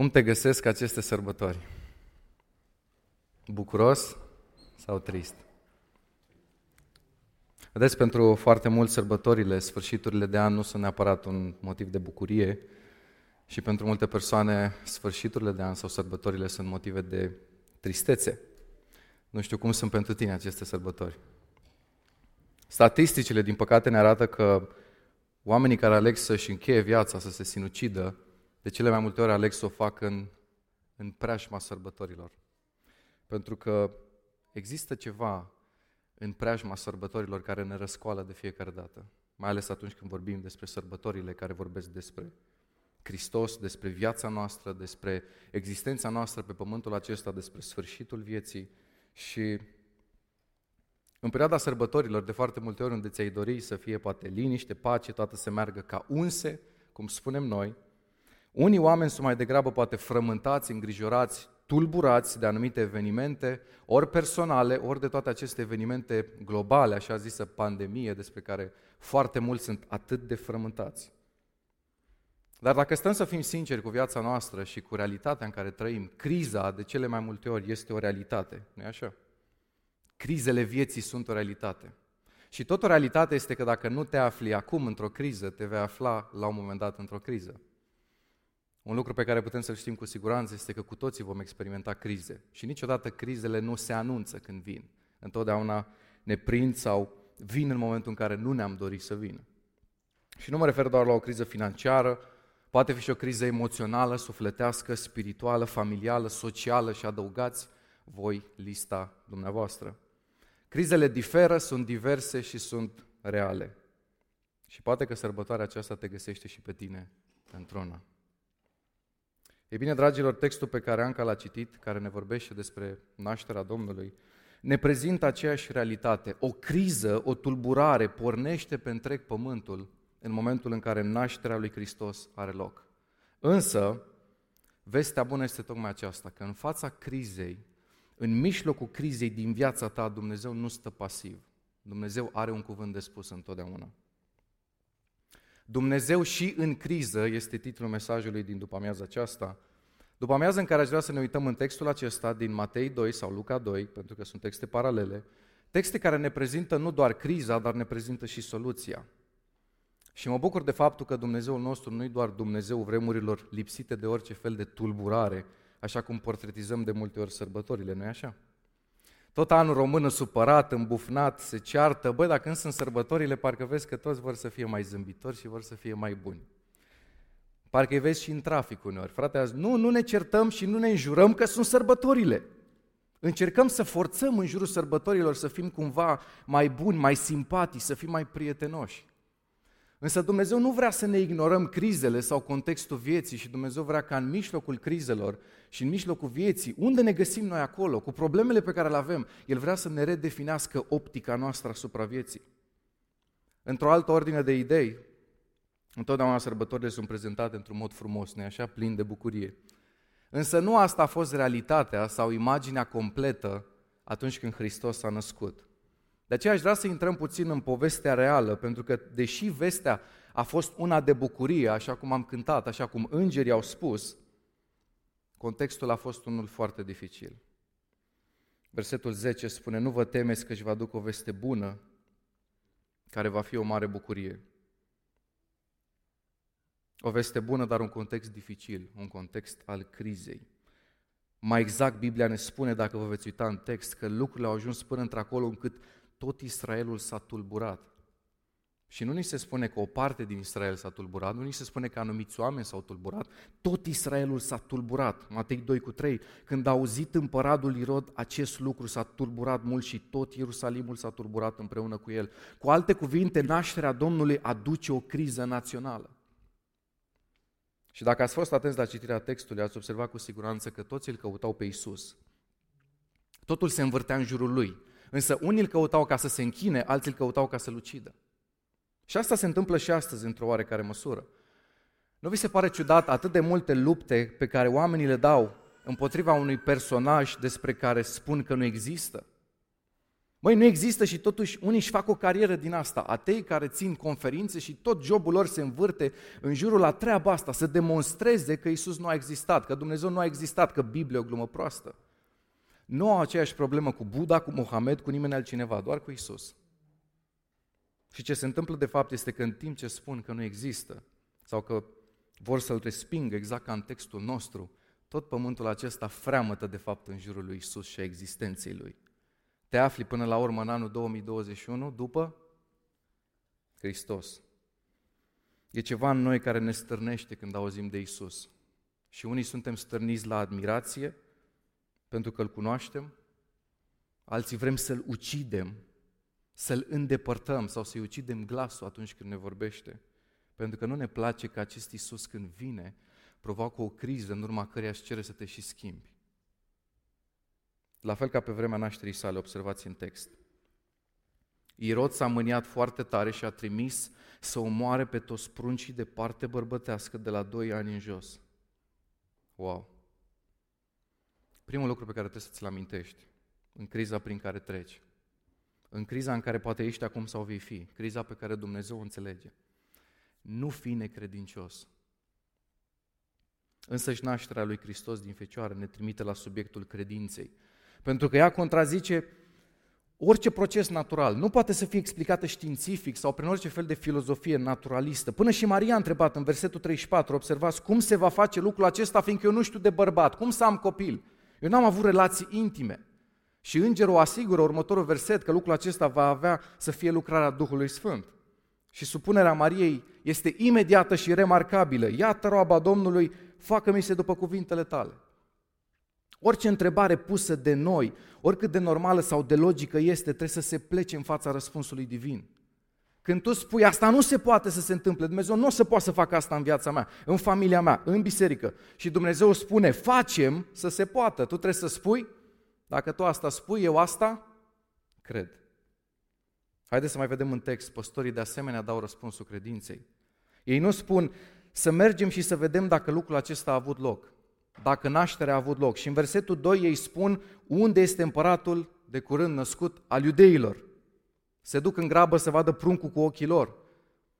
Cum te găsesc aceste sărbători? Bucuros sau trist? Vedeți, pentru foarte mulți sărbătorile, sfârșiturile de an nu sunt neapărat un motiv de bucurie și pentru multe persoane sfârșiturile de an sau sărbătorile sunt motive de tristețe. Nu știu cum sunt pentru tine aceste sărbători. Statisticile, din păcate, ne arată că oamenii care aleg să-și încheie viața, să se sinucidă, de cele mai multe ori aleg să o facă în, în preajma sărbătorilor. Pentru că există ceva în preajma sărbătorilor care ne răscoală de fiecare dată. Mai ales atunci când vorbim despre sărbătorile care vorbesc despre Hristos, despre viața noastră, despre existența noastră pe pământul acesta, despre sfârșitul vieții și în perioada sărbătorilor, de foarte multe ori unde ți-ai dori să fie poate liniște, pace, toată să meargă ca unse, cum spunem noi, unii oameni sunt mai degrabă poate frământați, îngrijorați, tulburați de anumite evenimente, ori personale, ori de toate aceste evenimente globale, așa zisă pandemie, despre care foarte mulți sunt atât de frământați. Dar dacă stăm să fim sinceri cu viața noastră și cu realitatea în care trăim, criza de cele mai multe ori este o realitate, nu-i așa? Crizele vieții sunt o realitate. Și tot o realitate este că dacă nu te afli acum într-o criză, te vei afla la un moment dat într-o criză. Un lucru pe care putem să-l știm cu siguranță este că cu toții vom experimenta crize. Și niciodată crizele nu se anunță când vin. Întotdeauna ne prind sau vin în momentul în care nu ne-am dorit să vină. Și nu mă refer doar la o criză financiară, poate fi și o criză emoțională, sufletească, spirituală, familială, socială și adăugați voi lista dumneavoastră. Crizele diferă, sunt diverse și sunt reale. Și poate că sărbătoarea aceasta te găsește și pe tine într-una. Ei bine, dragilor, textul pe care Anca l-a citit, care ne vorbește despre nașterea Domnului, ne prezintă aceeași realitate. O criză, o tulburare pornește pe întreg pământul în momentul în care nașterea lui Hristos are loc. Însă, vestea bună este tocmai aceasta, că în fața crizei, în mijlocul crizei din viața ta, Dumnezeu nu stă pasiv. Dumnezeu are un cuvânt de spus întotdeauna. Dumnezeu și în criză este titlul mesajului din după amiaza aceasta. După amiază în care aș vrea să ne uităm în textul acesta din Matei 2 sau Luca 2, pentru că sunt texte paralele, texte care ne prezintă nu doar criza, dar ne prezintă și soluția. Și mă bucur de faptul că Dumnezeul nostru nu e doar Dumnezeu vremurilor lipsite de orice fel de tulburare, așa cum portretizăm de multe ori sărbătorile, nu-i așa? Tot anul român supărat, îmbufnat, se ceartă. Băi, dacă când sunt sărbătorile, parcă vezi că toți vor să fie mai zâmbitori și vor să fie mai buni. Parcă îi vezi și în trafic uneori. Frate, azi, nu, nu ne certăm și nu ne înjurăm că sunt sărbătorile. Încercăm să forțăm în jurul sărbătorilor să fim cumva mai buni, mai simpatici, să fim mai prietenoși. Însă Dumnezeu nu vrea să ne ignorăm crizele sau contextul vieții și Dumnezeu vrea ca în mijlocul crizelor și în mijlocul vieții, unde ne găsim noi acolo, cu problemele pe care le avem, El vrea să ne redefinească optica noastră asupra vieții. Într-o altă ordine de idei, întotdeauna sărbătorile sunt prezentate într-un mod frumos, nu așa, plin de bucurie. Însă nu asta a fost realitatea sau imaginea completă atunci când Hristos s-a născut. De aceea aș vrea să intrăm puțin în povestea reală, pentru că deși vestea a fost una de bucurie, așa cum am cântat, așa cum îngerii au spus, contextul a fost unul foarte dificil. Versetul 10 spune, nu vă temeți că își va duc o veste bună, care va fi o mare bucurie. O veste bună, dar un context dificil, un context al crizei. Mai exact, Biblia ne spune, dacă vă veți uita în text, că lucrurile au ajuns până într-acolo încât tot Israelul s-a tulburat. Și nu ni se spune că o parte din Israel s-a tulburat, nu ni se spune că anumiți oameni s-au tulburat, tot Israelul s-a tulburat. Matei 2 cu 3, când a auzit împăratul Irod acest lucru, s-a tulburat mult și tot Ierusalimul s-a tulburat împreună cu el. Cu alte cuvinte, nașterea Domnului aduce o criză națională. Și dacă ați fost atenți la citirea textului, ați observat cu siguranță că toți îl căutau pe Isus. Totul se învârtea în jurul lui. Însă unii îl căutau ca să se închine, alții îl căutau ca să-l ucidă. Și asta se întâmplă și astăzi într-o oarecare măsură. Nu vi se pare ciudat atât de multe lupte pe care oamenii le dau împotriva unui personaj despre care spun că nu există? Măi, nu există și totuși unii își fac o carieră din asta. Atei care țin conferințe și tot jobul lor se învârte în jurul la treaba asta, să demonstreze că Isus nu a existat, că Dumnezeu nu a existat, că Biblia e o glumă proastă. Nu au aceeași problemă cu Buddha, cu Mohamed, cu nimeni altcineva, doar cu Isus. Și ce se întâmplă de fapt este că în timp ce spun că nu există, sau că vor să-L respingă, exact ca în textul nostru, tot pământul acesta freamătă de fapt în jurul lui Isus și a existenței Lui. Te afli până la urmă în anul 2021 după Hristos. E ceva în noi care ne stârnește când auzim de Isus. Și unii suntem stârniți la admirație pentru că îl cunoaștem, alții vrem să-l ucidem, să-l îndepărtăm sau să-i ucidem glasul atunci când ne vorbește. Pentru că nu ne place că acest Isus când vine provoacă o criză în urma căreia își cere să te și schimbi. La fel ca pe vremea nașterii sale, observați în text. Irod s-a mâniat foarte tare și a trimis să omoare pe toți pruncii de parte bărbătească de la doi ani în jos. Wow! Primul lucru pe care trebuie să ți-l amintești în criza prin care treci, în criza în care poate ești acum sau vei fi, criza pe care Dumnezeu o înțelege, nu fi necredincios. Însă și nașterea lui Hristos din Fecioară ne trimite la subiectul credinței. Pentru că ea contrazice orice proces natural. Nu poate să fie explicată științific sau prin orice fel de filozofie naturalistă. Până și Maria a întrebat în versetul 34, observați, cum se va face lucrul acesta fiindcă eu nu știu de bărbat, cum să am copil? Eu n-am avut relații intime. Și îngerul asigură următorul verset că lucrul acesta va avea să fie lucrarea Duhului Sfânt. Și supunerea Mariei este imediată și remarcabilă. Iată roaba Domnului, facă-mi se după cuvintele tale. Orice întrebare pusă de noi, oricât de normală sau de logică este, trebuie să se plece în fața răspunsului divin. Când tu spui asta nu se poate să se întâmple, Dumnezeu nu o să poată să facă asta în viața mea, în familia mea, în biserică. Și Dumnezeu spune, facem să se poată. Tu trebuie să spui, dacă tu asta spui, eu asta cred. Haideți să mai vedem în text, păstorii de asemenea dau răspunsul credinței. Ei nu spun să mergem și să vedem dacă lucrul acesta a avut loc, dacă nașterea a avut loc. Și în versetul 2 ei spun unde este împăratul de curând născut al iudeilor. Se duc în grabă să vadă pruncul cu ochii lor.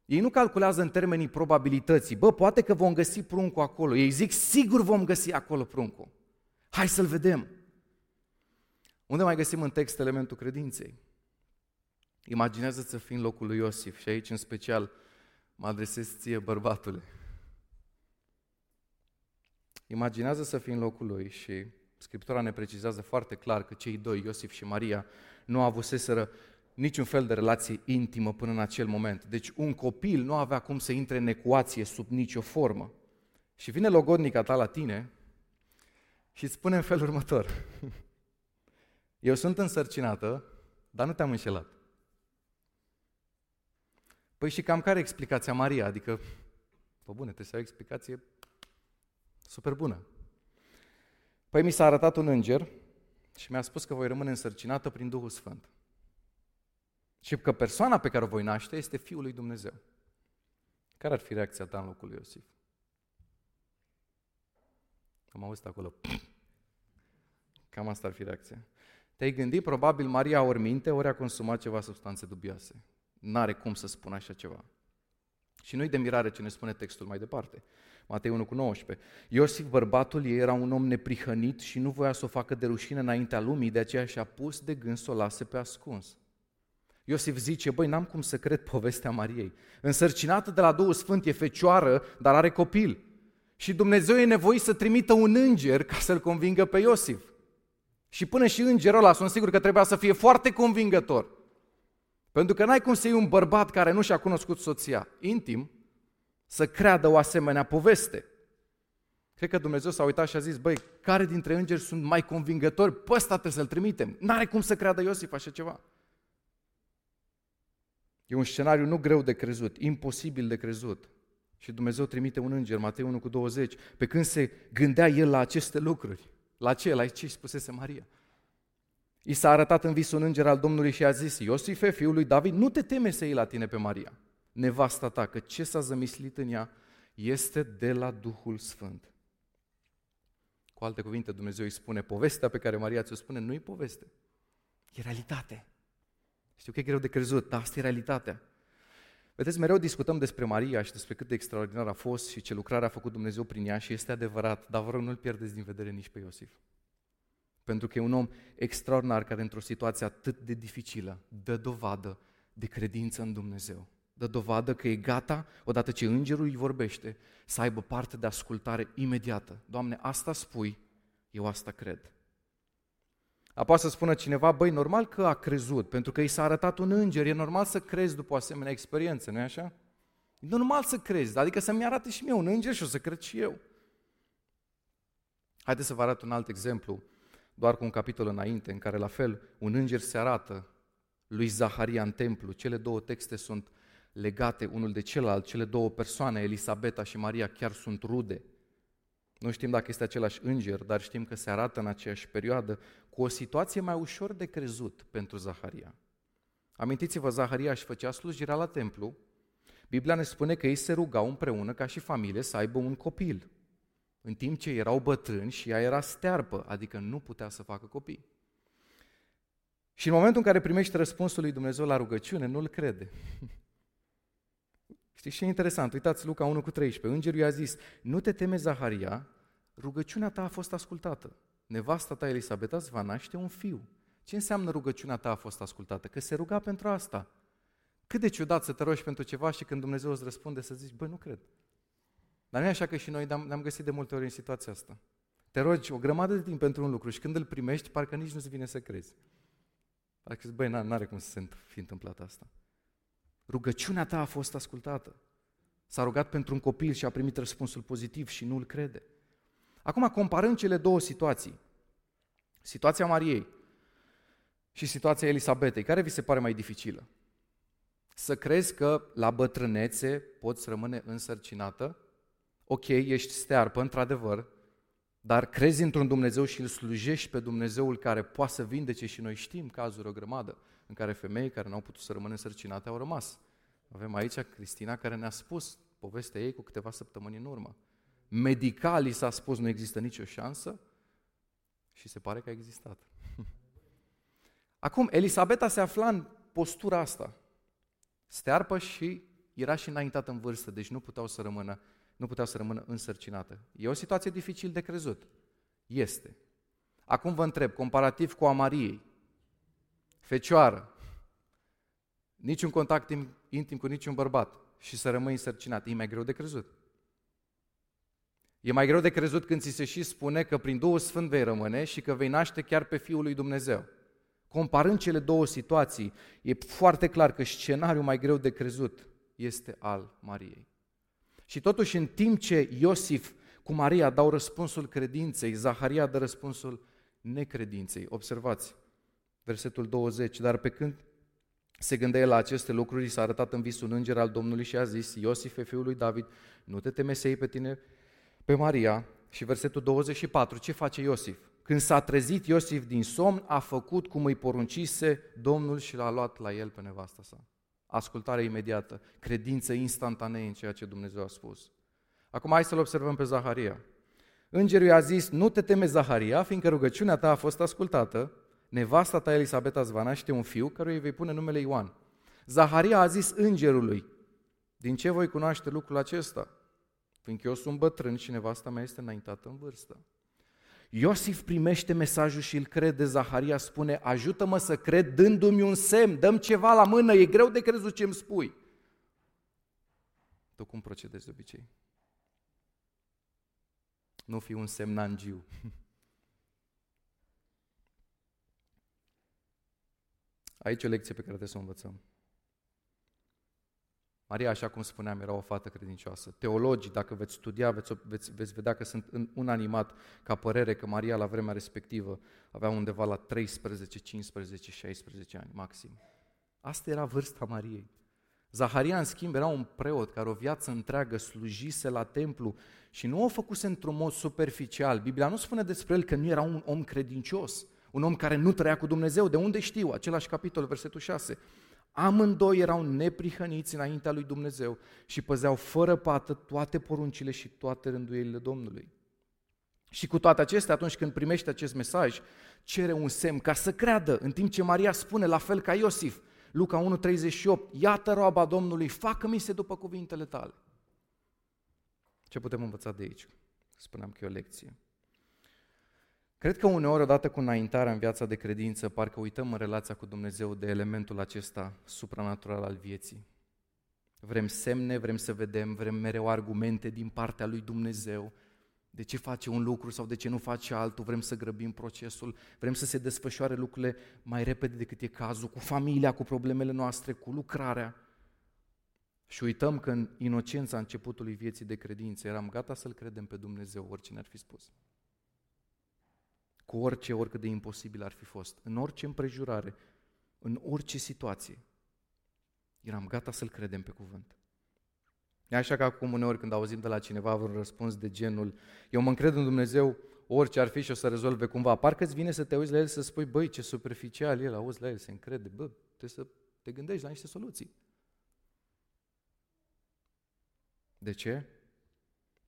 Ei nu calculează în termenii probabilității. Bă, poate că vom găsi pruncul acolo. Ei zic, sigur vom găsi acolo pruncul. Hai să-l vedem. Unde mai găsim în text elementul credinței? Imaginează-ți să fii în locul lui Iosif și aici în special mă adresez ție, bărbatule. Imaginează să fii în locul lui și Scriptura ne precizează foarte clar că cei doi, Iosif și Maria, nu avuseseră niciun fel de relație intimă până în acel moment. Deci un copil nu avea cum să intre în ecuație sub nicio formă. Și vine logodnica ta la tine și îți spune în felul următor. Eu sunt însărcinată, dar nu te-am înșelat. Păi și cam care e explicația Maria? Adică, pe bune, trebuie să ai o explicație super bună. Păi mi s-a arătat un înger și mi-a spus că voi rămâne însărcinată prin Duhul Sfânt. Și că persoana pe care o voi naște este Fiul lui Dumnezeu. Care ar fi reacția ta în locul lui Iosif? Am auzit acolo. Cam asta ar fi reacția. Te-ai gândit, probabil Maria ori minte, ori a consumat ceva substanțe dubioase. N-are cum să spună așa ceva. Și nu-i de mirare ce ne spune textul mai departe. Matei 1 cu 19. Iosif, bărbatul ei, era un om neprihănit și nu voia să o facă de rușine înaintea lumii, de aceea și-a pus de gând să o lase pe ascuns. Iosif zice, băi, n-am cum să cred povestea Mariei. Însărcinată de la Duhul Sfânt, e fecioară, dar are copil. Și Dumnezeu e nevoit să trimită un înger ca să-l convingă pe Iosif. Și până și îngerul ăla sunt sigur că trebuia să fie foarte convingător. Pentru că n-ai cum să iei un bărbat care nu și-a cunoscut soția intim să creadă o asemenea poveste. Cred că Dumnezeu s-a uitat și a zis, băi, care dintre îngeri sunt mai convingători? Pe ăsta trebuie să-l trimitem. N-are cum să creadă Iosif așa ceva. E un scenariu nu greu de crezut, imposibil de crezut. Și Dumnezeu trimite un înger, Matei 1 cu 20, pe când se gândea el la aceste lucruri. La ce? La ce spusese Maria. I s-a arătat în vis un înger al Domnului și a zis, Iosife, fiul lui David, nu te teme să iei la tine pe Maria, nevasta ta, că ce s-a zămislit în ea este de la Duhul Sfânt. Cu alte cuvinte, Dumnezeu îi spune, povestea pe care Maria ți-o spune nu e poveste, e realitate. Știu că e greu de crezut, dar asta e realitatea. Vedeți, mereu discutăm despre Maria și despre cât de extraordinar a fost și ce lucrare a făcut Dumnezeu prin ea și este adevărat, dar vă rog nu-l pierdeți din vedere nici pe Iosif. Pentru că e un om extraordinar care într-o situație atât de dificilă dă dovadă de credință în Dumnezeu. Dă dovadă că e gata, odată ce îngerul îi vorbește, să aibă parte de ascultare imediată. Doamne, asta spui, eu asta cred. Apoi să spună cineva, băi, normal că a crezut, pentru că i s-a arătat un înger, e normal să crezi după o asemenea experiență, nu-i așa? E normal să crezi, adică să-mi arate și mie un înger și o să cred și eu. Haideți să vă arăt un alt exemplu, doar cu un capitol înainte, în care la fel un înger se arată lui Zaharia în templu. Cele două texte sunt legate unul de celălalt, cele două persoane, Elisabeta și Maria, chiar sunt rude. Nu știm dacă este același înger, dar știm că se arată în aceeași perioadă cu o situație mai ușor de crezut pentru Zaharia. Amintiți-vă, Zaharia își făcea slujirea la templu. Biblia ne spune că ei se rugau împreună ca și familie să aibă un copil. În timp ce erau bătrâni și ea era stearpă, adică nu putea să facă copii. Și în momentul în care primește răspunsul lui Dumnezeu la rugăciune, nu-l crede. Știți ce e interesant? Uitați Luca 1 cu 13. Îngerul i-a zis, nu te teme, Zaharia, rugăciunea ta a fost ascultată. Nevasta ta, Elisabeta, îți va naște un fiu. Ce înseamnă rugăciunea ta a fost ascultată? Că se ruga pentru asta. Cât de ciudat să te rogi pentru ceva și când Dumnezeu îți răspunde să zici, băi, nu cred. Dar nu e așa că și noi ne-am găsit de multe ori în situația asta. Te rogi o grămadă de timp pentru un lucru și când îl primești, parcă nici nu-ți vine să crezi. Parcă zici, băi, n-are cum să se fi întâmplat asta. Rugăciunea ta a fost ascultată. S-a rugat pentru un copil și a primit răspunsul pozitiv și nu-l crede. Acum comparăm cele două situații. Situația Mariei și situația Elisabetei. Care vi se pare mai dificilă? Să crezi că la bătrânețe poți rămâne însărcinată? Ok, ești stearpă, într-adevăr, dar crezi într-un Dumnezeu și îl slujești pe Dumnezeul care poate să vindece și noi știm cazuri o grămadă în care femei care nu au putut să rămână însărcinate au rămas. Avem aici Cristina care ne-a spus povestea ei cu câteva săptămâni în urmă. Medical i s-a spus nu există nicio șansă și se pare că a existat. Acum, Elisabeta se afla în postura asta. Stearpă și era și înaintată în vârstă, deci nu puteau să rămână, nu puteau să rămână însărcinată. E o situație dificil de crezut. Este. Acum vă întreb, comparativ cu a Mariei, fecioară, niciun contact intim cu niciun bărbat și să rămâi însărcinat, e mai greu de crezut. E mai greu de crezut când ți se și spune că prin Duhul Sfânt vei rămâne și că vei naște chiar pe Fiul lui Dumnezeu. Comparând cele două situații, e foarte clar că scenariul mai greu de crezut este al Mariei. Și totuși, în timp ce Iosif cu Maria dau răspunsul credinței, Zaharia dă răspunsul necredinței. Observați, versetul 20, dar pe când se gândea la aceste lucruri, s-a arătat în vis un înger al Domnului și a zis, Iosife, fiul lui David, nu te teme să iei pe tine pe Maria și versetul 24, ce face Iosif? Când s-a trezit Iosif din somn, a făcut cum îi poruncise Domnul și l-a luat la el pe nevasta sa. Ascultare imediată, credință instantanee în ceea ce Dumnezeu a spus. Acum hai să-l observăm pe Zaharia. Îngerul i-a zis, nu te teme Zaharia, fiindcă rugăciunea ta a fost ascultată, nevasta ta Elisabeta îți va naște un fiu, căruia îi vei pune numele Ioan. Zaharia a zis îngerului, din ce voi cunoaște lucrul acesta? Fiindcă eu sunt bătrân și nevasta mea este înaintată în vârstă. Iosif primește mesajul și îl crede, Zaharia spune, ajută-mă să cred dându-mi un semn, dăm ceva la mână, e greu de crezut ce îmi spui. Tu cum procedezi de obicei? Nu fi un semnangiu. Aici e o lecție pe care trebuie să o învățăm. Maria, așa cum spuneam, era o fată credincioasă. Teologii, dacă veți studia, veți, veți, veți vedea că sunt în unanimat ca părere că Maria la vremea respectivă avea undeva la 13, 15, 16 ani maxim. Asta era vârsta Mariei. Zaharia, în schimb, era un preot care o viață întreagă slujise la templu și nu o făcuse într-un mod superficial. Biblia nu spune despre el că nu era un om credincios, un om care nu trăia cu Dumnezeu. De unde știu? Același capitol, versetul 6. Amândoi erau neprihăniți înaintea lui Dumnezeu și păzeau fără pată toate poruncile și toate rânduielile Domnului. Și cu toate acestea, atunci când primește acest mesaj, cere un semn ca să creadă, în timp ce Maria spune, la fel ca Iosif, Luca 1,38, iată roaba Domnului, facă-mi se după cuvintele tale. Ce putem învăța de aici? Spuneam că e o lecție. Cred că uneori, odată cu înaintarea în viața de credință, parcă uităm în relația cu Dumnezeu de elementul acesta supranatural al vieții. Vrem semne, vrem să vedem, vrem mereu argumente din partea lui Dumnezeu, de ce face un lucru sau de ce nu face altul, vrem să grăbim procesul, vrem să se desfășoare lucrurile mai repede decât e cazul, cu familia, cu problemele noastre, cu lucrarea. Și uităm că în inocența începutului vieții de credință eram gata să-L credem pe Dumnezeu, oricine ar fi spus. Cu orice, oricât de imposibil ar fi fost, în orice împrejurare, în orice situație, eram gata să-L credem pe cuvânt. E așa că acum uneori când auzim de la cineva un răspuns de genul eu mă încred în Dumnezeu orice ar fi și o să rezolve cumva, parcă îți vine să te uiți la el să spui, băi, ce superficial el, auzi la el, se încrede, bă, trebuie să te gândești la niște soluții. De ce?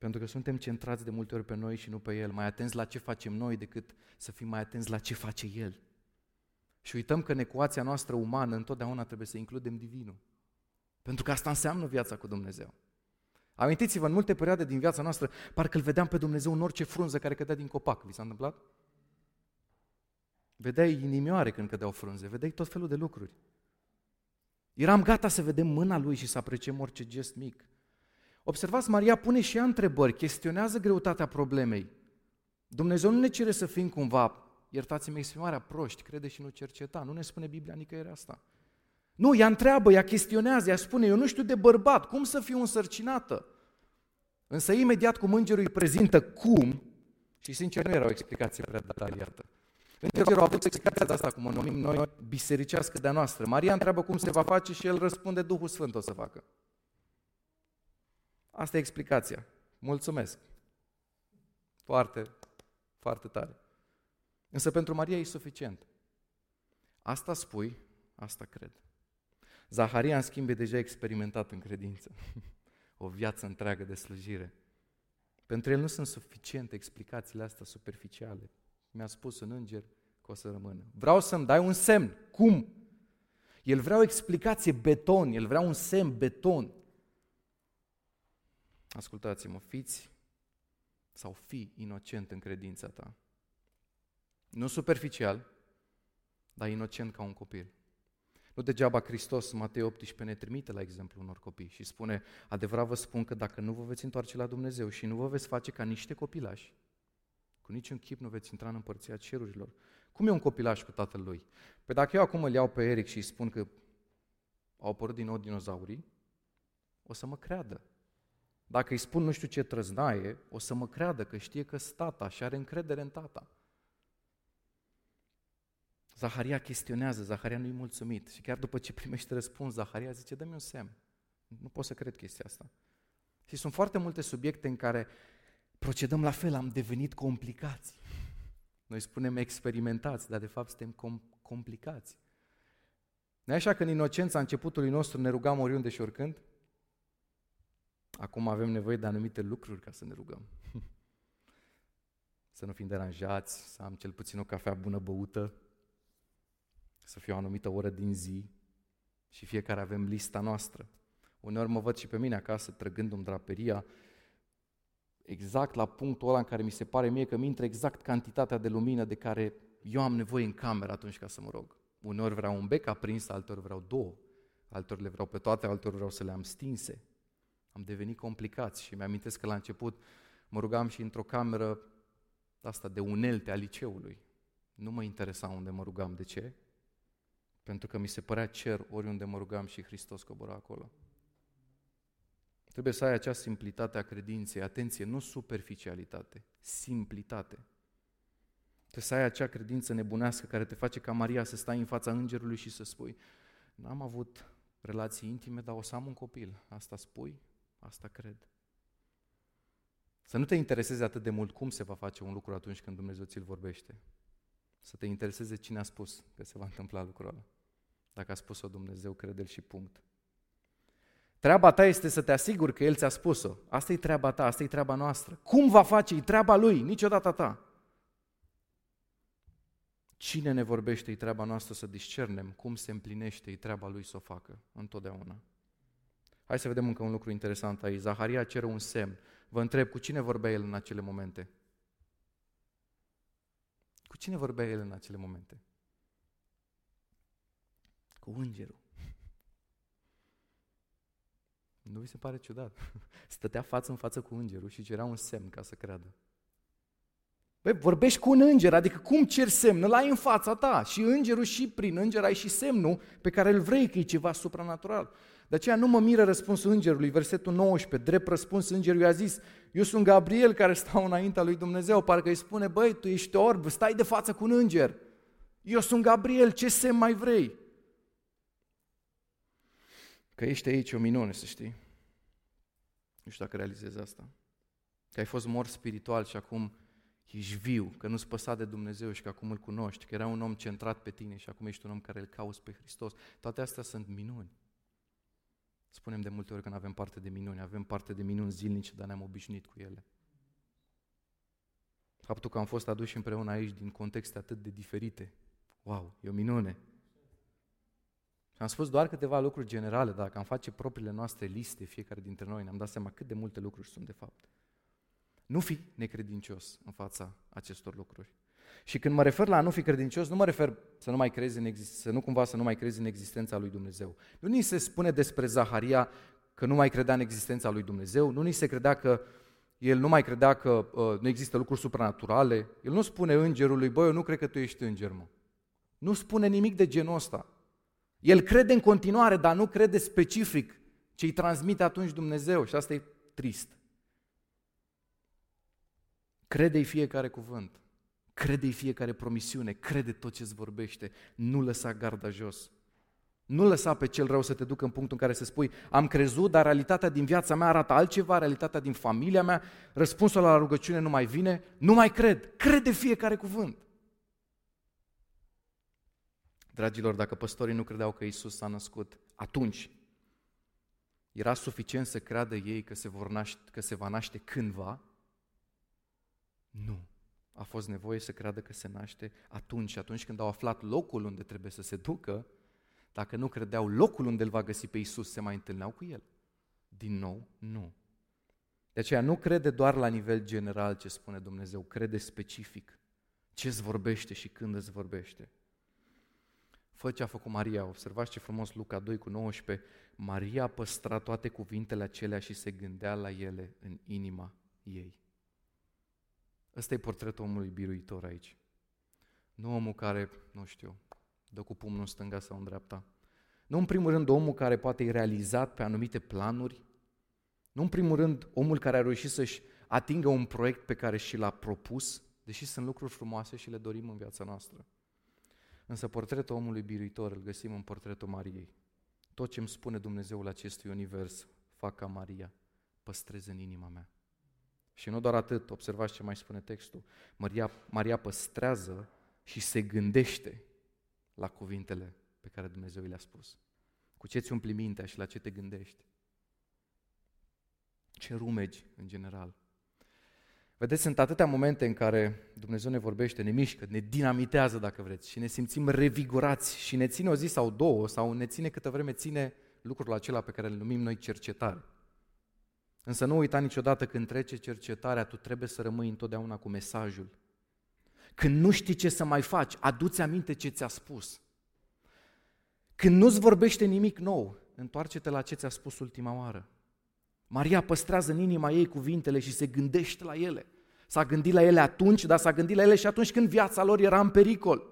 Pentru că suntem centrați de multe ori pe noi și nu pe El, mai atenți la ce facem noi decât să fim mai atenți la ce face El. Și uităm că în ecuația noastră umană întotdeauna trebuie să includem divinul. Pentru că asta înseamnă viața cu Dumnezeu. Amintiți-vă, în multe perioade din viața noastră, parcă îl vedeam pe Dumnezeu în orice frunză care cădea din copac. Vi s-a întâmplat? Vedeai inimioare când cădeau frunze, vedeai tot felul de lucruri. Eram gata să vedem mâna Lui și să apreciem orice gest mic. Observați, Maria pune și ea întrebări, chestionează greutatea problemei. Dumnezeu nu ne cere să fim cumva, iertați-mi exprimarea, proști, crede și nu cerceta. Nu ne spune Biblia nicăieri asta. Nu, ea întreabă, ea chestionează, ea spune, eu nu știu de bărbat, cum să fiu însărcinată? Însă imediat cum îngerul îi prezintă cum, și sincer nu era o explicație prea detaliată. Îngerul a avut explicația asta, cum o numim noi, bisericească de-a noastră. Maria întreabă cum se va face și el răspunde, Duhul Sfânt o să facă. Asta e explicația. Mulțumesc. Foarte, foarte tare. Însă pentru Maria e suficient. Asta spui, asta cred. Zaharia, în schimb, e deja experimentat în credință. O viață întreagă de slujire. Pentru el nu sunt suficiente explicațiile astea superficiale. Mi-a spus un înger că o să rămână. Vreau să-mi dai un semn. Cum? El vrea o explicație beton, el vrea un semn beton. Ascultați-mă, fiți sau fi inocent în credința ta. Nu superficial, dar inocent ca un copil. Nu degeaba Hristos, Matei 18, ne trimite la exemplu unor copii și spune, adevărat vă spun că dacă nu vă veți întoarce la Dumnezeu și nu vă veți face ca niște copilași, cu niciun chip nu veți intra în împărția cerurilor. Cum e un copilaș cu tatăl lui? Păi dacă eu acum îl iau pe Eric și îi spun că au apărut din nou dinozaurii, o să mă creadă. Dacă îi spun nu știu ce trăznaie, o să mă creadă că știe că tata și are încredere în tata. Zaharia chestionează, Zaharia nu-i mulțumit și chiar după ce primește răspuns, Zaharia zice, dă-mi un semn. Nu pot să cred chestia asta. Și sunt foarte multe subiecte în care procedăm la fel, am devenit complicați. Noi spunem experimentați, dar de fapt suntem com- complicați. Nu așa că în inocența începutului nostru ne rugam oriunde și oricând? Acum avem nevoie de anumite lucruri ca să ne rugăm. Să nu fim deranjați, să am cel puțin o cafea bună băută, să fie o anumită oră din zi și fiecare avem lista noastră. Uneori mă văd și pe mine acasă trăgându-mi draperia exact la punctul ăla în care mi se pare mie că mi intră exact cantitatea de lumină de care eu am nevoie în cameră atunci ca să mă rog. Uneori vreau un bec aprins, altor vreau două, altor le vreau pe toate, altor vreau să le am stinse. Am devenit complicați și mi-amintesc că la început mă rugam și într-o cameră asta de unelte a liceului. Nu mă interesa unde mă rugam. De ce? Pentru că mi se părea cer oriunde mă rugam și Hristos cobora acolo. Trebuie să ai acea simplitate a credinței. Atenție, nu superficialitate, simplitate. Trebuie să ai acea credință nebunească care te face ca Maria să stai în fața îngerului și să spui n-am avut relații intime, dar o să am un copil. Asta spui? Asta cred. Să nu te intereseze atât de mult cum se va face un lucru atunci când Dumnezeu ți-l vorbește. Să te intereseze cine a spus că se va întâmpla lucrul ăla. Dacă a spus-o Dumnezeu, crede-l și punct. Treaba ta este să te asiguri că El ți-a spus-o. Asta e treaba ta, asta e treaba noastră. Cum va face? E treaba Lui, niciodată ta. Cine ne vorbește, e treaba noastră să discernem, cum se împlinește, e treaba lui să o facă, întotdeauna. Hai să vedem încă un lucru interesant aici. Zaharia cere un semn. Vă întreb, cu cine vorbea el în acele momente? Cu cine vorbea el în acele momente? Cu îngerul. Nu vi se pare ciudat? Stătea față în față cu îngerul și cerea un semn ca să creadă. Băi, vorbești cu un înger, adică cum cer semn? Îl ai în fața ta și îngerul și prin înger ai și semnul pe care îl vrei că e ceva supranatural. De aceea nu mă miră răspunsul îngerului, versetul 19, drept răspuns îngerului a zis, eu sunt Gabriel care stau înaintea lui Dumnezeu, parcă îi spune, băi, tu ești orb, stai de față cu un înger. Eu sunt Gabriel, ce semn mai vrei? Că ești aici o minune, să știi. Nu știu dacă realizezi asta. Că ai fost mort spiritual și acum ești viu, că nu-ți păsa de Dumnezeu și că acum îl cunoști, că era un om centrat pe tine și acum ești un om care îl cauți pe Hristos. Toate astea sunt minuni. Spunem de multe ori că nu avem parte de minuni, avem parte de minuni zilnice, dar ne-am obișnuit cu ele. Faptul că am fost aduși împreună aici din contexte atât de diferite, wow, e o minune. Și am spus doar câteva lucruri generale, dacă am face propriile noastre liste, fiecare dintre noi, ne-am dat seama cât de multe lucruri sunt de fapt. Nu fi necredincios în fața acestor lucruri. Și când mă refer la a nu fi credincios, nu mă refer să nu mai crezi în exist- să nu cumva să nu mai crezi în existența lui Dumnezeu. Nu ni se spune despre Zaharia că nu mai credea în existența lui Dumnezeu, nu ni se credea că el nu mai credea că uh, nu există lucruri supranaturale. El nu spune îngerului, băi, eu nu cred că tu ești înger, mă. Nu spune nimic de genul ăsta. El crede în continuare, dar nu crede specific ce îi transmite atunci Dumnezeu și asta e trist. Crede-i fiecare cuvânt, crede-i fiecare promisiune, crede tot ce îți vorbește, nu lăsa garda jos. Nu lăsa pe cel rău să te ducă în punctul în care să spui am crezut, dar realitatea din viața mea arată altceva, realitatea din familia mea, răspunsul la rugăciune nu mai vine, nu mai cred. Crede fiecare cuvânt. Dragilor, dacă păstorii nu credeau că Isus s-a născut, atunci era suficient să creadă ei că se, vor naște, că se va naște cândva? Nu. A fost nevoie să creadă că se naște atunci, atunci când au aflat locul unde trebuie să se ducă, dacă nu credeau locul unde îl va găsi pe Isus, se mai întâlneau cu el. Din nou, nu. De aceea nu crede doar la nivel general ce spune Dumnezeu, crede specific ce îți vorbește și când îți vorbește. Fă ce a făcut Maria. Observați ce frumos Luca 2 cu 19. Maria păstra toate cuvintele acelea și se gândea la ele în inima ei. Ăsta e portretul omului biruitor aici. Nu omul care, nu știu, dă cu pumnul în stânga sau în dreapta. Nu în primul rând omul care poate e realizat pe anumite planuri. Nu în primul rând omul care a reușit să-și atingă un proiect pe care și l-a propus, deși sunt lucruri frumoase și le dorim în viața noastră. Însă portretul omului biruitor îl găsim în portretul Mariei. Tot ce îmi spune Dumnezeul acestui univers, fac ca Maria, păstrez în inima mea. Și nu doar atât, observați ce mai spune textul. Maria, Maria păstrează și se gândește la cuvintele pe care Dumnezeu le-a spus. Cu ce ți umpli mintea și la ce te gândești? Ce rumegi, în general? Vedeți, sunt atâtea momente în care Dumnezeu ne vorbește, ne mișcă, ne dinamitează, dacă vreți, și ne simțim revigorați și ne ține o zi sau două, sau ne ține câtă vreme ține lucrul acela pe care îl numim noi cercetare. Însă nu uita niciodată când trece cercetarea, tu trebuie să rămâi întotdeauna cu mesajul. Când nu știi ce să mai faci, aduți aminte ce ți-a spus. Când nu-ți vorbește nimic nou, întoarce-te la ce ți-a spus ultima oară. Maria păstrează în inima ei cuvintele și se gândește la ele. S-a gândit la ele atunci, dar s-a gândit la ele și atunci când viața lor era în pericol.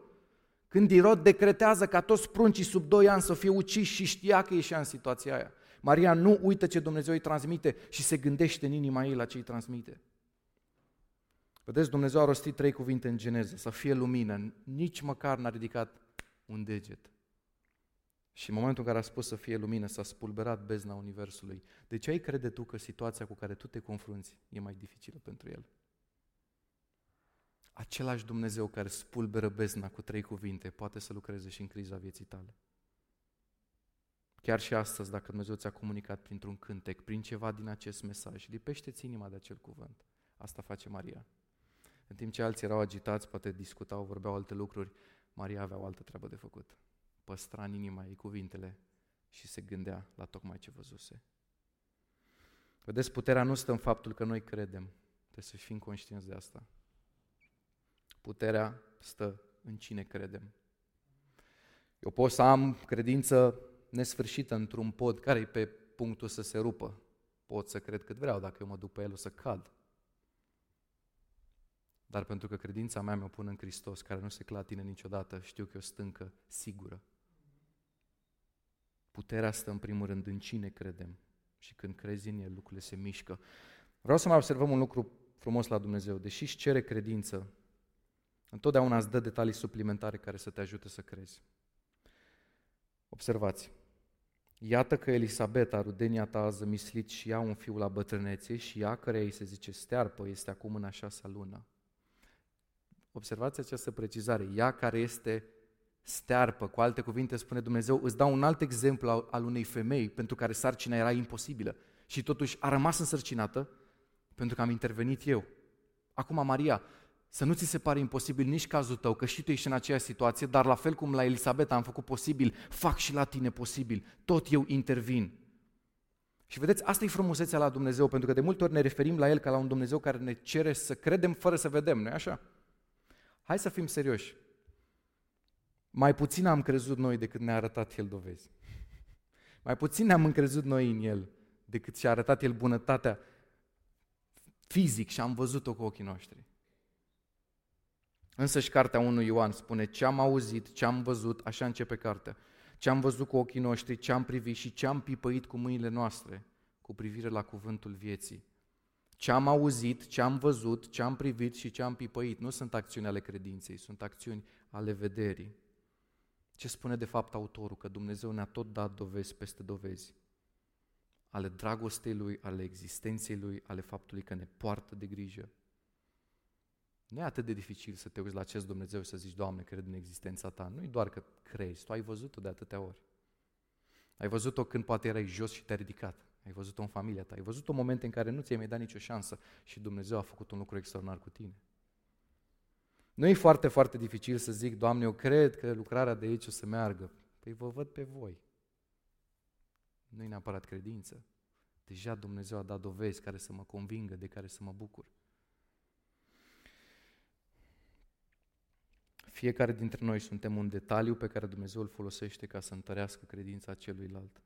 Când Irod decretează ca toți pruncii sub doi ani să fie uciși și știa că ieșea în situația aia. Maria nu uită ce Dumnezeu îi transmite și se gândește în inima ei la ce îi transmite. Vedeți, Dumnezeu a rostit trei cuvinte în Geneză, să fie lumină, nici măcar n-a ridicat un deget. Și în momentul în care a spus să fie lumină, s-a spulberat bezna Universului. De ce ai crede tu că situația cu care tu te confrunți e mai dificilă pentru El? Același Dumnezeu care spulberă bezna cu trei cuvinte poate să lucreze și în criza vieții tale. Chiar și astăzi, dacă Dumnezeu ți-a comunicat printr-un cântec, prin ceva din acest mesaj, lipește-ți inima de acel cuvânt. Asta face Maria. În timp ce alții erau agitați, poate discutau, vorbeau alte lucruri, Maria avea o altă treabă de făcut. Păstra în inima ei cuvintele și se gândea la tocmai ce văzuse. Vedeți, puterea nu stă în faptul că noi credem. Trebuie să fim conștienți de asta. Puterea stă în cine credem. Eu pot să am credință nesfârșită într-un pod care e pe punctul să se rupă. Pot să cred cât vreau, dacă eu mă duc pe el o să cad. Dar pentru că credința mea mi-o pun în Hristos, care nu se clatine niciodată, știu că e o stâncă sigură. Puterea stă în primul rând în cine credem. Și când crezi în El, lucrurile se mișcă. Vreau să mai observăm un lucru frumos la Dumnezeu. Deși își cere credință, întotdeauna îți dă detalii suplimentare care să te ajute să crezi. Observați. Iată că Elisabeta, rudenia ta, a zămislit și ea un fiu la bătrânețe și ea, care îi se zice stearpă, este acum în a șasea lună. Observați această precizare. Ea care este stearpă, cu alte cuvinte spune Dumnezeu, îți dau un alt exemplu al unei femei pentru care sarcina era imposibilă și totuși a rămas însărcinată pentru că am intervenit eu. Acum, Maria, să nu ți se pare imposibil nici cazul tău, că și tu ești în aceeași situație, dar la fel cum la Elisabeta am făcut posibil, fac și la tine posibil. Tot eu intervin. Și vedeți, asta e frumusețea la Dumnezeu, pentru că de multe ori ne referim la El ca la un Dumnezeu care ne cere să credem fără să vedem, nu-i așa? Hai să fim serioși. Mai puțin am crezut noi decât ne-a arătat El dovezi. Mai puțin ne-am încrezut noi în El decât și-a arătat El bunătatea fizic și am văzut-o cu ochii noștri. Însă și cartea 1 Ioan spune ce am auzit, ce am văzut, așa începe cartea. Ce am văzut cu ochii noștri, ce am privit și ce am pipăit cu mâinile noastre cu privire la cuvântul vieții. Ce am auzit, ce am văzut, ce am privit și ce am pipăit nu sunt acțiuni ale credinței, sunt acțiuni ale vederii. Ce spune de fapt autorul? Că Dumnezeu ne-a tot dat dovezi peste dovezi ale dragostei Lui, ale existenței Lui, ale faptului că ne poartă de grijă. Nu e atât de dificil să te uiți la acest Dumnezeu și să zici, Doamne, cred în existența Ta. Nu e doar că crezi, tu ai văzut-o de atâtea ori. Ai văzut-o când poate erai jos și te-ai ridicat. Ai văzut-o în familia ta. Ai văzut-o momente în care nu ți-ai mai dat nicio șansă și Dumnezeu a făcut un lucru extraordinar cu tine. Nu e foarte, foarte dificil să zic, Doamne, eu cred că lucrarea de aici o să meargă. Păi vă văd pe voi. Nu e neapărat credință. Deja Dumnezeu a dat dovezi care să mă convingă, de care să mă bucur. Fiecare dintre noi suntem un detaliu pe care Dumnezeu îl folosește ca să întărească credința celuilalt.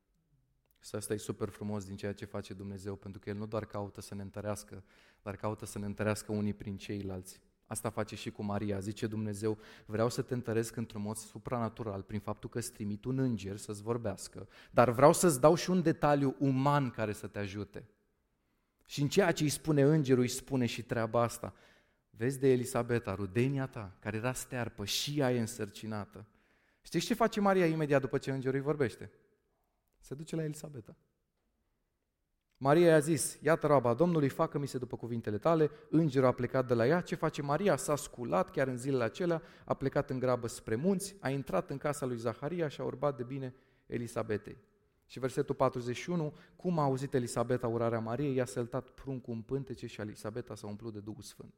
Și asta e super frumos din ceea ce face Dumnezeu, pentru că El nu doar caută să ne întărească, dar caută să ne întărească unii prin ceilalți. Asta face și cu Maria. Zice Dumnezeu, vreau să te întăresc într-un mod supranatural prin faptul că îți trimit un înger să-ți vorbească, dar vreau să-ți dau și un detaliu uman care să te ajute. Și în ceea ce îi spune îngerul, îi spune și treaba asta. Vezi de Elisabeta, rudenia ta, care era stearpă și ea e însărcinată. Știți ce face Maria imediat după ce îngerul îi vorbește? Se duce la Elisabeta. Maria i-a zis, iată roaba Domnului, facă-mi se după cuvintele tale, îngerul a plecat de la ea, ce face Maria? S-a sculat chiar în zilele acelea, a plecat în grabă spre munți, a intrat în casa lui Zaharia și a urbat de bine Elisabetei. Și versetul 41, cum a auzit Elisabeta urarea Mariei, i-a săltat pruncul în pântece și Elisabeta s-a umplut de Duhul Sfânt.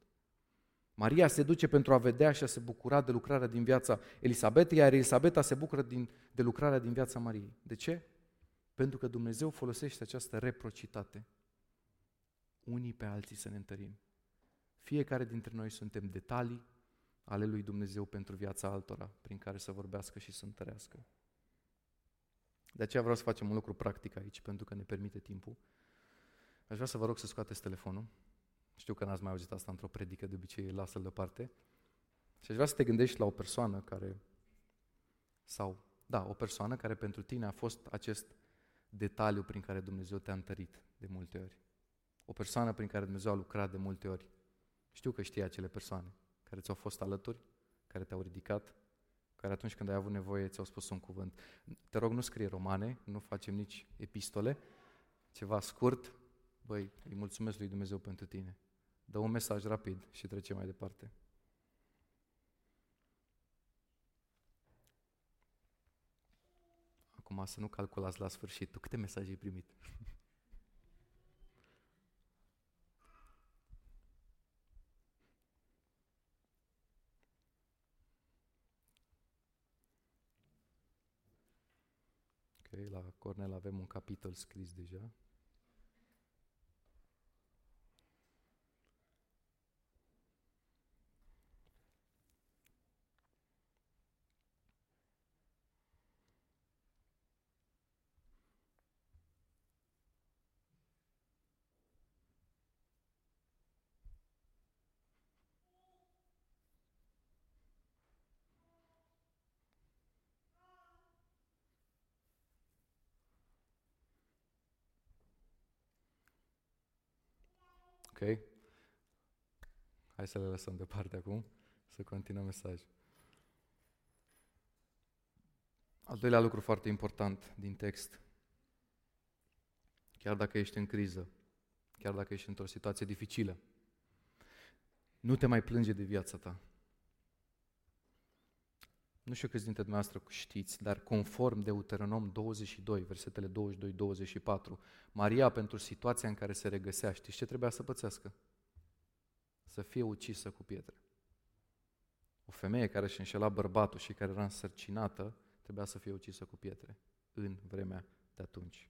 Maria se duce pentru a vedea și a se bucura de lucrarea din viața Elisabetei, iar Elisabeta se bucură din, de lucrarea din viața Mariei. De ce? Pentru că Dumnezeu folosește această reprocitate. Unii pe alții să ne întărim. Fiecare dintre noi suntem detalii ale lui Dumnezeu pentru viața altora, prin care să vorbească și să întărească. De aceea vreau să facem un lucru practic aici, pentru că ne permite timpul. Aș vrea să vă rog să scoateți telefonul. Știu că n-ați mai auzit asta într-o predică, de obicei lasă-l deoparte. Și aș vrea să te gândești la o persoană care, sau, da, o persoană care pentru tine a fost acest detaliu prin care Dumnezeu te-a întărit de multe ori. O persoană prin care Dumnezeu a lucrat de multe ori. Știu că știi acele persoane care ți-au fost alături, care te-au ridicat, care atunci când ai avut nevoie ți-au spus un cuvânt. Te rog, nu scrie romane, nu facem nici epistole, ceva scurt, băi, îi mulțumesc lui Dumnezeu pentru tine. Dă un mesaj rapid și trece mai departe. Acum să nu calculați la sfârșit. Câte mesaje ai primit? la Cornel avem un capitol scris deja. Ok? Hai să le lăsăm departe acum, să continuăm mesajul. Al doilea lucru foarte important din text. Chiar dacă ești în criză, chiar dacă ești într-o situație dificilă, nu te mai plânge de viața ta. Nu știu câți dintre dumneavoastră știți, dar conform Deuteronom 22, versetele 22-24, Maria, pentru situația în care se regăsea, știți ce trebuia să pățească? Să fie ucisă cu pietre. O femeie care și înșela bărbatul și care era însărcinată, trebuia să fie ucisă cu pietre în vremea de atunci.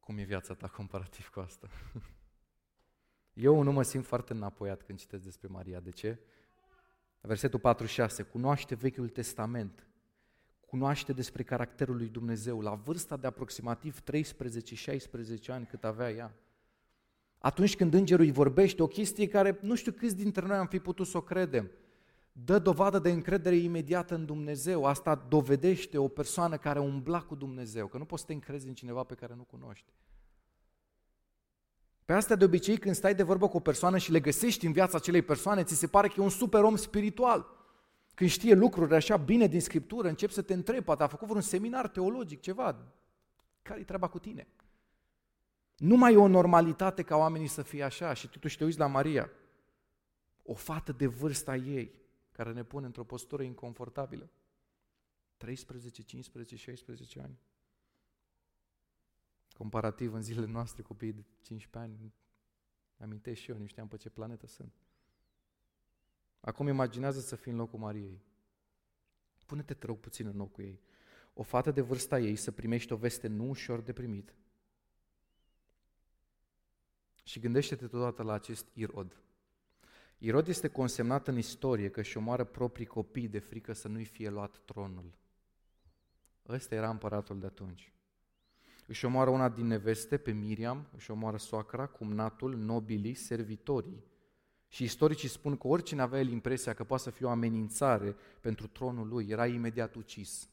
Cum e viața ta comparativ cu asta? Eu nu mă simt foarte înapoiat când citesc despre Maria. De ce? Versetul 46, cunoaște Vechiul Testament, cunoaște despre caracterul lui Dumnezeu la vârsta de aproximativ 13-16 ani cât avea ea. Atunci când îngerul îi vorbește, o chestie care nu știu câți dintre noi am fi putut să o credem, dă dovadă de încredere imediată în Dumnezeu. Asta dovedește o persoană care umbla cu Dumnezeu, că nu poți să te încrezi în cineva pe care nu cunoști. Pe asta de obicei când stai de vorbă cu o persoană și le găsești în viața acelei persoane, ți se pare că e un super om spiritual. Când știe lucruri așa bine din Scriptură, începi să te întrebi, poate a făcut vreun seminar teologic, ceva. Care-i treaba cu tine? Nu mai e o normalitate ca oamenii să fie așa și totuși te uiți la Maria. O fată de vârsta ei, care ne pune într-o postură inconfortabilă. 13, 15, 16 ani. Comparativ în zilele noastre, copiii de 15 ani, amintesc și eu, nu știam pe ce planetă sunt. Acum imaginează să fii în locul Mariei. Pune-te, te rog, puțin în locul ei. O fată de vârsta ei să primești o veste nu ușor de primit. Și gândește-te totodată la acest Irod. Irod este consemnat în istorie că și omoară proprii copii de frică să nu-i fie luat tronul. Ăsta era împăratul de atunci. Își omoară una din neveste pe Miriam, își omoară soacra, cumnatul, nobilii, servitorii. Și istoricii spun că oricine avea el impresia că poate să fie o amenințare pentru tronul lui, era imediat ucis.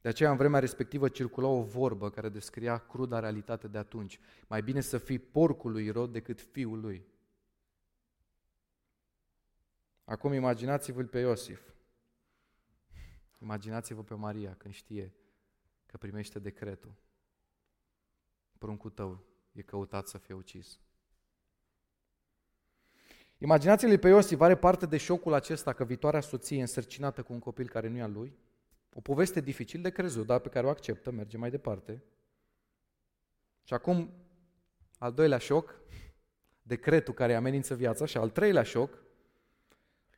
De aceea, în vremea respectivă, circula o vorbă care descria cruda realitate de atunci. Mai bine să fii porcul lui Irod decât fiul lui. Acum imaginați-vă pe Iosif. Imaginați-vă pe Maria când știe că primește decretul. Pruncul tău e căutat să fie ucis. Imaginați-le pe Iosif, are parte de șocul acesta că viitoarea soție e însărcinată cu un copil care nu e al lui. O poveste dificil de crezut, dar pe care o acceptă, merge mai departe. Și acum, al doilea șoc, decretul care amenință viața și al treilea șoc,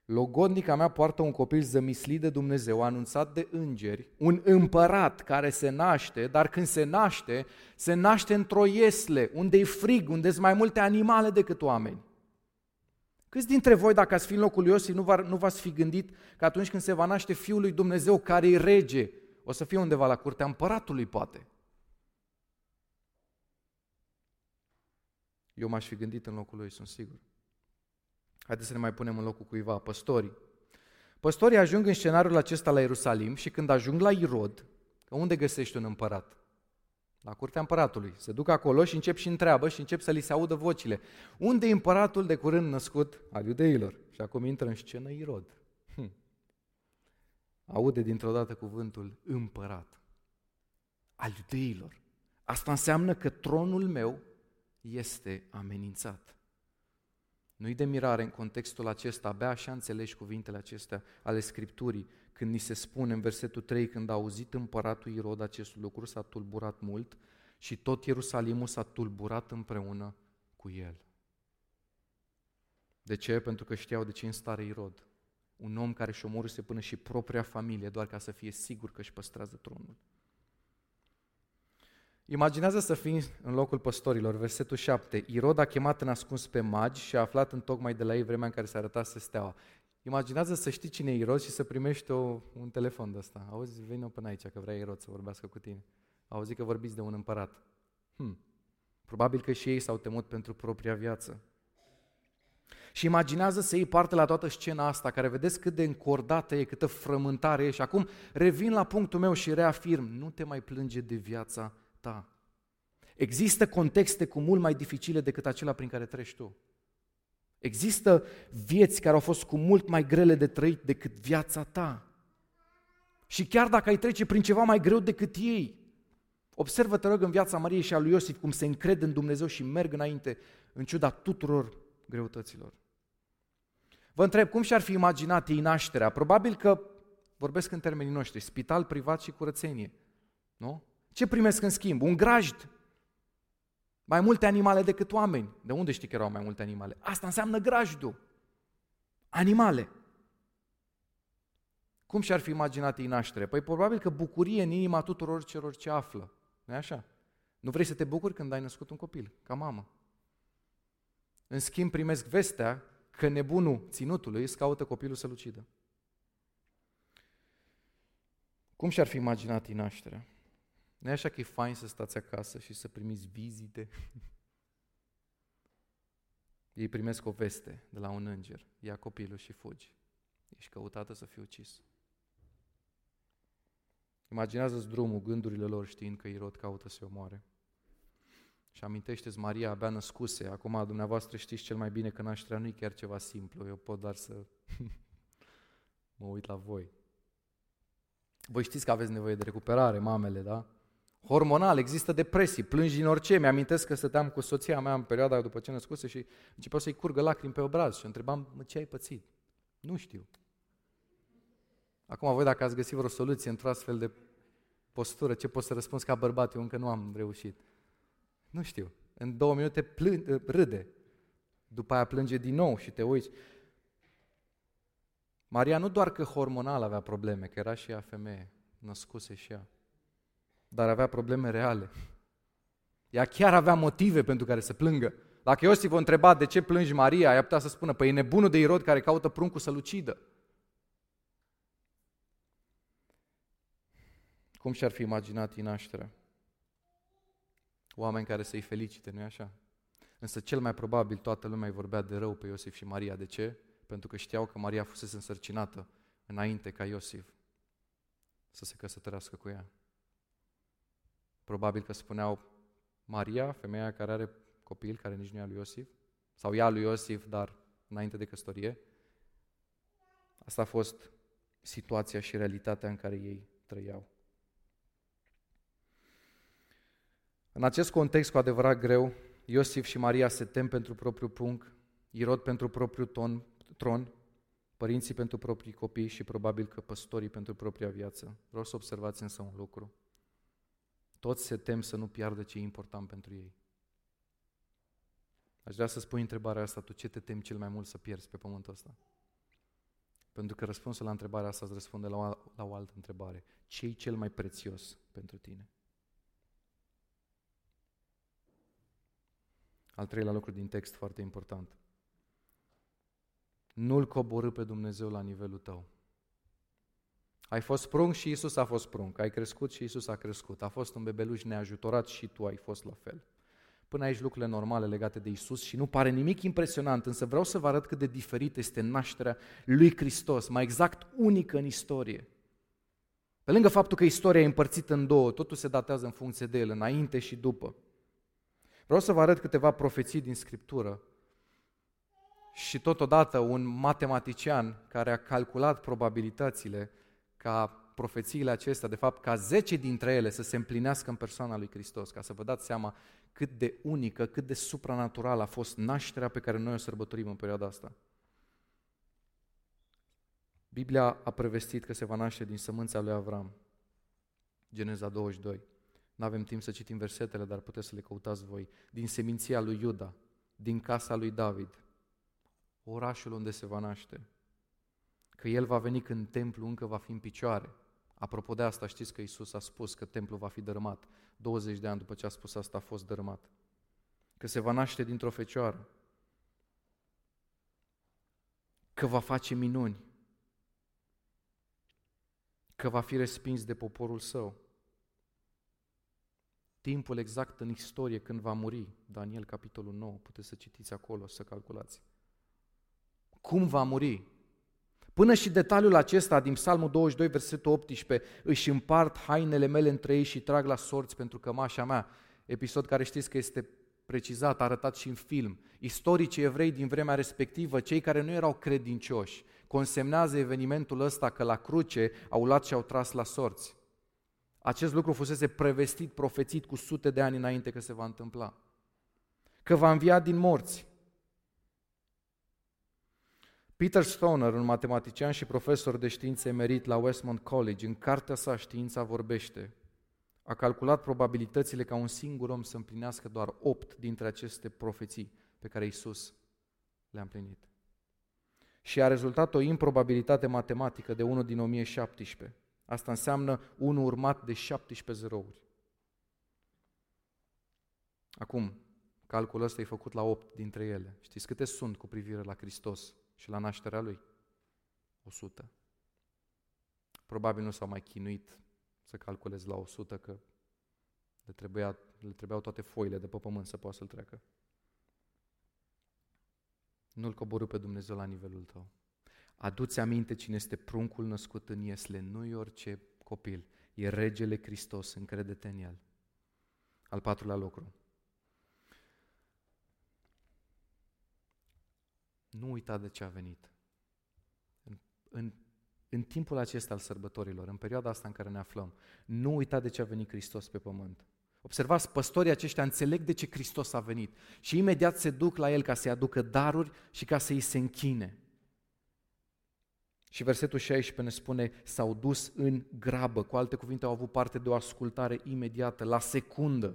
Logodnica mea poartă un copil zămislit de Dumnezeu, anunțat de îngeri, un împărat care se naște, dar când se naște, se naște într-o iesle, unde e frig, unde sunt mai multe animale decât oameni. Câți dintre voi, dacă ați fi în locul lui Iosif, nu, v- nu v-ați fi gândit că atunci când se va naște Fiul lui Dumnezeu, care e rege, o să fie undeva la curtea împăratului, poate? Eu m-aș fi gândit în locul lui, sunt sigur. Haideți să ne mai punem în locul cuiva, păstorii. Păstorii ajung în scenariul acesta la Ierusalim și când ajung la Irod, că unde găsești un împărat? La curtea împăratului. Se duc acolo și încep și întreabă și încep să li se audă vocile. Unde e împăratul de curând născut al iudeilor? Și acum intră în scenă Irod. Hm. Aude dintr-o dată cuvântul împărat al iudeilor. Asta înseamnă că tronul meu este amenințat. Nu-i de mirare în contextul acesta, abia așa înțelegi cuvintele acestea ale Scripturii, când ni se spune în versetul 3, când a auzit împăratul Irod acest lucru, s-a tulburat mult și tot Ierusalimul s-a tulburat împreună cu el. De ce? Pentru că știau de ce în stare Irod. Un om care și omorâse până și propria familie doar ca să fie sigur că își păstrează tronul. Imaginează să fii în locul păstorilor, versetul 7. Irod a chemat în ascuns pe magi și a aflat în tocmai de la ei vremea în care se arătase steaua. Imaginează să știi cine e Irod și să primești o, un telefon de ăsta. Auzi, vină până aici că vrea Irod să vorbească cu tine. Auzi că vorbiți de un împărat. Hmm. Probabil că și ei s-au temut pentru propria viață. Și imaginează să iei parte la toată scena asta, care vedeți cât de încordată e, câtă frământare e. Și acum revin la punctul meu și reafirm, nu te mai plânge de viața ta. Există contexte cu mult mai dificile decât acela prin care treci tu. Există vieți care au fost cu mult mai grele de trăit decât viața ta. Și chiar dacă ai trece prin ceva mai greu decât ei, observă, te rog, în viața Mariei și a lui Iosif cum se încred în Dumnezeu și merg înainte în ciuda tuturor greutăților. Vă întreb, cum și-ar fi imaginat ei nașterea? Probabil că, vorbesc în termenii noștri, spital privat și curățenie. Nu? Ce primesc în schimb? Un grajd. Mai multe animale decât oameni. De unde știi că erau mai multe animale? Asta înseamnă grajdul. Animale. Cum și-ar fi imaginat ei naștere? Păi probabil că bucurie în inima tuturor celor ce află. nu e așa? Nu vrei să te bucuri când ai născut un copil, ca mamă. În schimb, primesc vestea că nebunul ținutului îți caută copilul să-l ucidă. Cum și-ar fi imaginat ei nașterea? Nu e așa că e fain să stați acasă și să primiți vizite? Ei primesc o veste de la un înger, ia copilul și fugi. Ești căutată să fii ucis. Imaginează-ți drumul, gândurile lor știind că Irod caută să-i omoare. Și amintește-ți Maria abia născuse. Acum dumneavoastră știți cel mai bine că nașterea nu e chiar ceva simplu. Eu pot doar să mă uit la voi. Voi știți că aveți nevoie de recuperare, mamele, da? Hormonal, există depresii, plângi din orice. Mi-amintesc că stăteam cu soția mea în perioada după ce născuse și începeau să-i curgă lacrimi pe obraz și întrebam, mă, ce ai pățit? Nu știu. Acum voi dacă ați găsit vreo soluție într-o astfel de postură, ce pot să răspund ca bărbat, eu încă nu am reușit. Nu știu. În două minute plân, râde. După aia plânge din nou și te uiți. Maria nu doar că hormonal avea probleme, că era și ea femeie, născuse și ea, dar avea probleme reale. Ea chiar avea motive pentru care să plângă. Dacă Iosif o întreba de ce plângi Maria, ea putea să spună, păi e nebunul de Irod care caută pruncul să-l ucidă. Cum și-ar fi imaginat în nașterea? Oameni care să-i felicite, nu-i așa? Însă cel mai probabil toată lumea îi vorbea de rău pe Iosif și Maria. De ce? Pentru că știau că Maria fusese însărcinată înainte ca Iosif să se căsătorească cu ea. Probabil că spuneau Maria, femeia care are copil, care nici nu e al lui Iosif, sau ea lui Iosif, dar înainte de căsătorie. Asta a fost situația și realitatea în care ei trăiau. În acest context cu adevărat greu, Iosif și Maria se tem pentru propriul prunc, Irod pentru propriul ton, tron, părinții pentru proprii copii și probabil că păstorii pentru propria viață. Vreau să observați însă un lucru. Toți se tem să nu piardă ce e important pentru ei. Aș vrea să spui întrebarea asta, tu ce te temi cel mai mult să pierzi pe pământul ăsta? Pentru că răspunsul la întrebarea asta îți răspunde la o, la o altă întrebare. Ce e cel mai prețios pentru tine? Al treilea lucru din text foarte important. Nu-L coborâ pe Dumnezeu la nivelul tău. Ai fost prunc și Isus a fost prunc. Ai crescut și Isus a crescut. A fost un bebeluș neajutorat și tu ai fost la fel. Până aici lucrurile normale legate de Isus și nu pare nimic impresionant, însă vreau să vă arăt cât de diferit este nașterea lui Hristos, mai exact unică în istorie. Pe lângă faptul că istoria e împărțită în două, totul se datează în funcție de el, înainte și după. Vreau să vă arăt câteva profeții din Scriptură și totodată un matematician care a calculat probabilitățile ca profețiile acestea, de fapt ca 10 dintre ele să se împlinească în persoana lui Hristos, ca să vă dați seama cât de unică, cât de supranatural a fost nașterea pe care noi o sărbătorim în perioada asta. Biblia a prevestit că se va naște din sămânța lui Avram. Geneza 22. Nu avem timp să citim versetele, dar puteți să le căutați voi. Din seminția lui Iuda, din casa lui David, orașul unde se va naște. Că El va veni când templul încă va fi în picioare. Apropo de asta, știți că Isus a spus că templul va fi dărâmat. 20 de ani după ce a spus asta a fost dărâmat. Că se va naște dintr-o fecioară. Că va face minuni. Că va fi respins de poporul său. Timpul exact în istorie când va muri, Daniel capitolul 9, puteți să citiți acolo, să calculați. Cum va muri? Până și detaliul acesta din Psalmul 22, versetul 18, își împart hainele mele între ei și trag la sorți pentru cămașa mea. Episod care știți că este precizat, arătat și în film. Istoricii evrei din vremea respectivă, cei care nu erau credincioși, consemnează evenimentul ăsta că la cruce au luat și au tras la sorți. Acest lucru fusese prevestit, profețit cu sute de ani înainte că se va întâmpla. Că va învia din morți. Peter Stoner, un matematician și profesor de științe emerit la Westmont College, în cartea sa Știința vorbește, a calculat probabilitățile ca un singur om să împlinească doar opt dintre aceste profeții pe care Isus le-a împlinit. Și a rezultat o improbabilitate matematică de 1 din 1017. Asta înseamnă 1 urmat de 17 zerouri. Acum, calculul ăsta e făcut la 8 dintre ele. Știți câte sunt cu privire la Hristos și la nașterea Lui? 100. Probabil nu s-au mai chinuit să calculez la 100 că le, trebuia, le trebuiau toate foile de pe pământ să poată să-l treacă. Nu-L coborâ pe Dumnezeu la nivelul tău. Aduți aminte cine este pruncul născut în Iesle, nu e orice copil, e regele Hristos, încrede-te în El. Al patrulea lucru. Nu uita de ce a venit. În, în, în timpul acesta al sărbătorilor, în perioada asta în care ne aflăm, nu uita de ce a venit Hristos pe pământ. Observați, păstorii aceștia înțeleg de ce Hristos a venit și imediat se duc la El ca să-i aducă daruri și ca să-i se închine. Și versetul 16 ne spune, s-au dus în grabă, cu alte cuvinte au avut parte de o ascultare imediată, la secundă.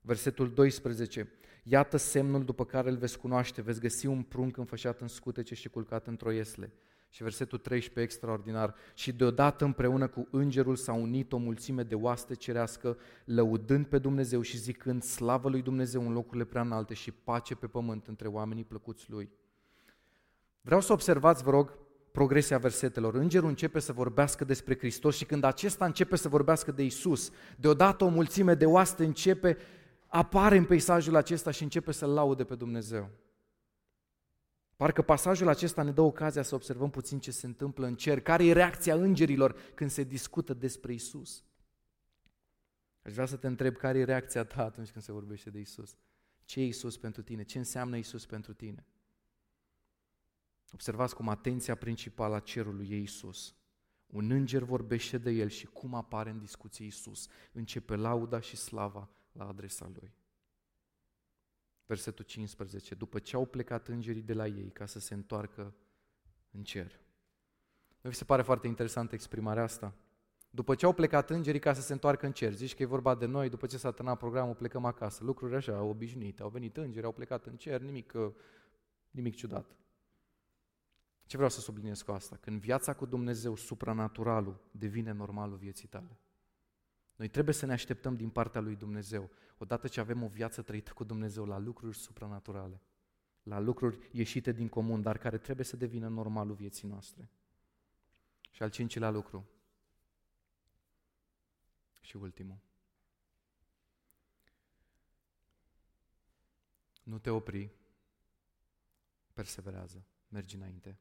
Versetul 12, iată semnul după care îl veți cunoaște, veți găsi un prunc înfășat în scutece și culcat într-o iesle. Și versetul 13, extraordinar, și deodată împreună cu îngerul s-a unit o mulțime de oaste cerească, lăudând pe Dumnezeu și zicând slavă lui Dumnezeu în locurile prea înalte și pace pe pământ între oamenii plăcuți lui. Vreau să observați, vă rog, progresia versetelor. Îngerul începe să vorbească despre Hristos și când acesta începe să vorbească de Isus, deodată o mulțime de oaste începe, apare în peisajul acesta și începe să-L laude pe Dumnezeu. Parcă pasajul acesta ne dă ocazia să observăm puțin ce se întâmplă în cer, care e reacția îngerilor când se discută despre Isus. Aș vrea să te întreb care e reacția ta atunci când se vorbește de Isus. Ce e Isus pentru tine? Ce înseamnă Isus pentru tine? Observați cum atenția principală a cerului e Isus. Un înger vorbește de el și cum apare în discuție Isus. Începe lauda și slava la adresa lui. Versetul 15. După ce au plecat îngerii de la ei ca să se întoarcă în cer. Nu vi se pare foarte interesantă exprimarea asta? După ce au plecat îngerii ca să se întoarcă în cer, zici că e vorba de noi, după ce s-a terminat programul, plecăm acasă. Lucruri așa, obișnuite. Au venit îngeri, au plecat în cer, nimic, nimic ciudat. Ce vreau să subliniez cu asta? Când viața cu Dumnezeu, supranaturalul, devine normalul vieții tale. Noi trebuie să ne așteptăm din partea lui Dumnezeu, odată ce avem o viață trăită cu Dumnezeu, la lucruri supranaturale, la lucruri ieșite din comun, dar care trebuie să devină normalul vieții noastre. Și al cincilea lucru, și ultimul. Nu te opri, perseverează, mergi înainte.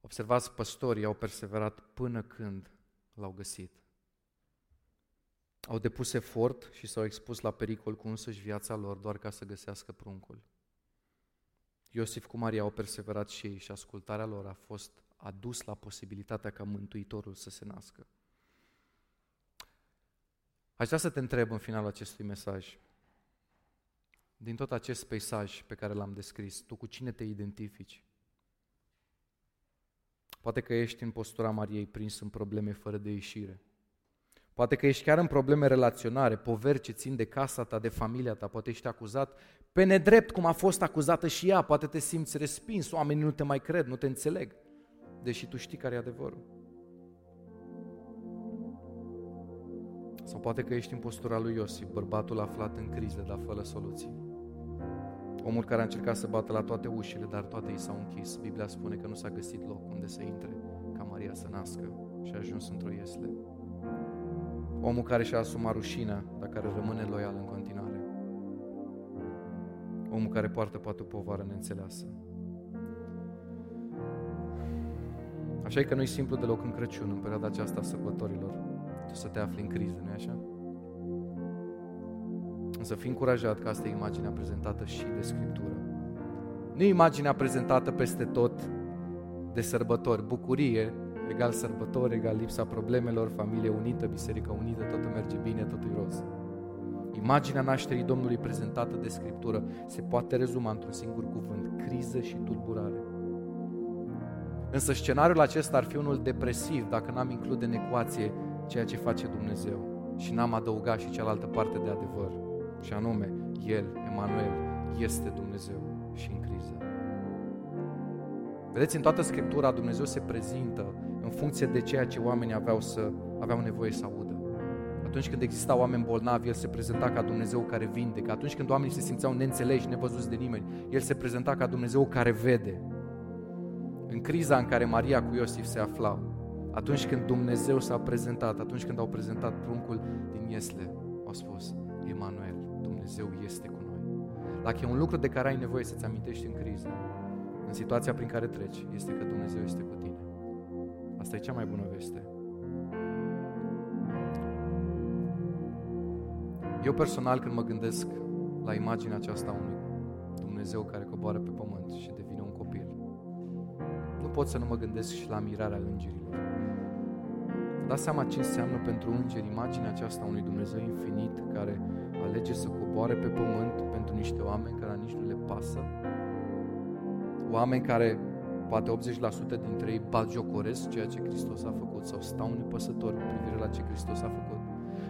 Observați, păstorii au perseverat până când l-au găsit. Au depus efort și s-au expus la pericol cu însăși viața lor doar ca să găsească pruncul. Iosif cu Maria au perseverat și ei și ascultarea lor a fost adus la posibilitatea ca Mântuitorul să se nască. Aș vrea să te întreb în finalul acestui mesaj, din tot acest peisaj pe care l-am descris, tu cu cine te identifici? Poate că ești în postura Mariei prins în probleme fără de ieșire. Poate că ești chiar în probleme relaționare, poveri ce țin de casa ta, de familia ta, poate ești acuzat pe nedrept cum a fost acuzată și ea, poate te simți respins, oamenii nu te mai cred, nu te înțeleg, deși tu știi care e adevărul. Sau poate că ești în postura lui Iosif, bărbatul aflat în criză, dar fără soluții. Omul care a încercat să bată la toate ușile, dar toate i s-au închis. Biblia spune că nu s-a găsit loc unde să intre ca Maria să nască și a ajuns într-o iesle. Omul care și-a asumat rușinea, dar care rămâne loial în continuare. Omul care poartă poate o povară neînțeleasă. Așa e că nu-i simplu deloc în Crăciun, în perioada aceasta a sărbătorilor, tu să te afli în criză, nu-i așa? Însă fii încurajat că asta e imaginea prezentată și de Scriptură. Nu e imaginea prezentată peste tot de sărbători, bucurie, egal sărbători, egal lipsa problemelor, familie unită, biserică unită, totul merge bine, totul e roz. Imaginea nașterii Domnului prezentată de Scriptură se poate rezuma într-un singur cuvânt, criză și tulburare. Însă scenariul acesta ar fi unul depresiv dacă n-am include în ecuație ceea ce face Dumnezeu și n-am adăugat și cealaltă parte de adevăr, și anume, El, Emanuel, este Dumnezeu și în criză. Vedeți, în toată Scriptura Dumnezeu se prezintă în funcție de ceea ce oamenii aveau, să, aveau nevoie să audă. Atunci când existau oameni bolnavi, El se prezenta ca Dumnezeu care vindecă. Atunci când oamenii se simțeau neînțeleși, nevăzuți de nimeni, El se prezenta ca Dumnezeu care vede. În criza în care Maria cu Iosif se aflau, atunci când Dumnezeu s-a prezentat, atunci când au prezentat pruncul din Iesle, au spus, Emanuel, Dumnezeu este cu noi. Dacă e un lucru de care ai nevoie să-ți amintești în criză, în situația prin care treci, este că Dumnezeu este cu tine. Asta e cea mai bună veste. Eu personal, când mă gândesc la imaginea aceasta a unui Dumnezeu care coboară pe pământ și devine un copil, nu pot să nu mă gândesc și la mirarea îngerilor. Dați seama ce înseamnă pentru îngeri imaginea aceasta a unui Dumnezeu infinit care alege să coboare pe pământ pentru niște oameni care nici nu le pasă. Oameni care poate 80% dintre ei bagiocoresc ceea ce Hristos a făcut sau stau nepăsători cu privire la ce Hristos a făcut.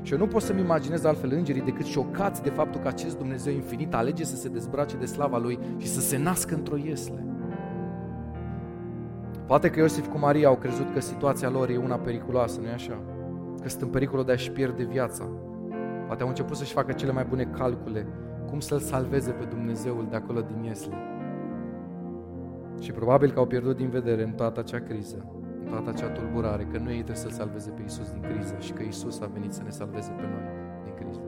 Și eu nu pot să-mi imaginez altfel îngerii decât șocați de faptul că acest Dumnezeu infinit alege să se dezbrace de slava Lui și să se nască într-o iesle. Poate că Iosif cu Maria au crezut că situația lor e una periculoasă, nu-i așa? Că sunt în pericolul de a-și pierde viața. Poate au început să-și facă cele mai bune calcule, cum să-L salveze pe Dumnezeul de acolo din Iesle. Și probabil că au pierdut din vedere în toată acea criză, în toată acea tulburare, că nu ei trebuie să-L salveze pe Isus din criză și că Isus a venit să ne salveze pe noi din criză.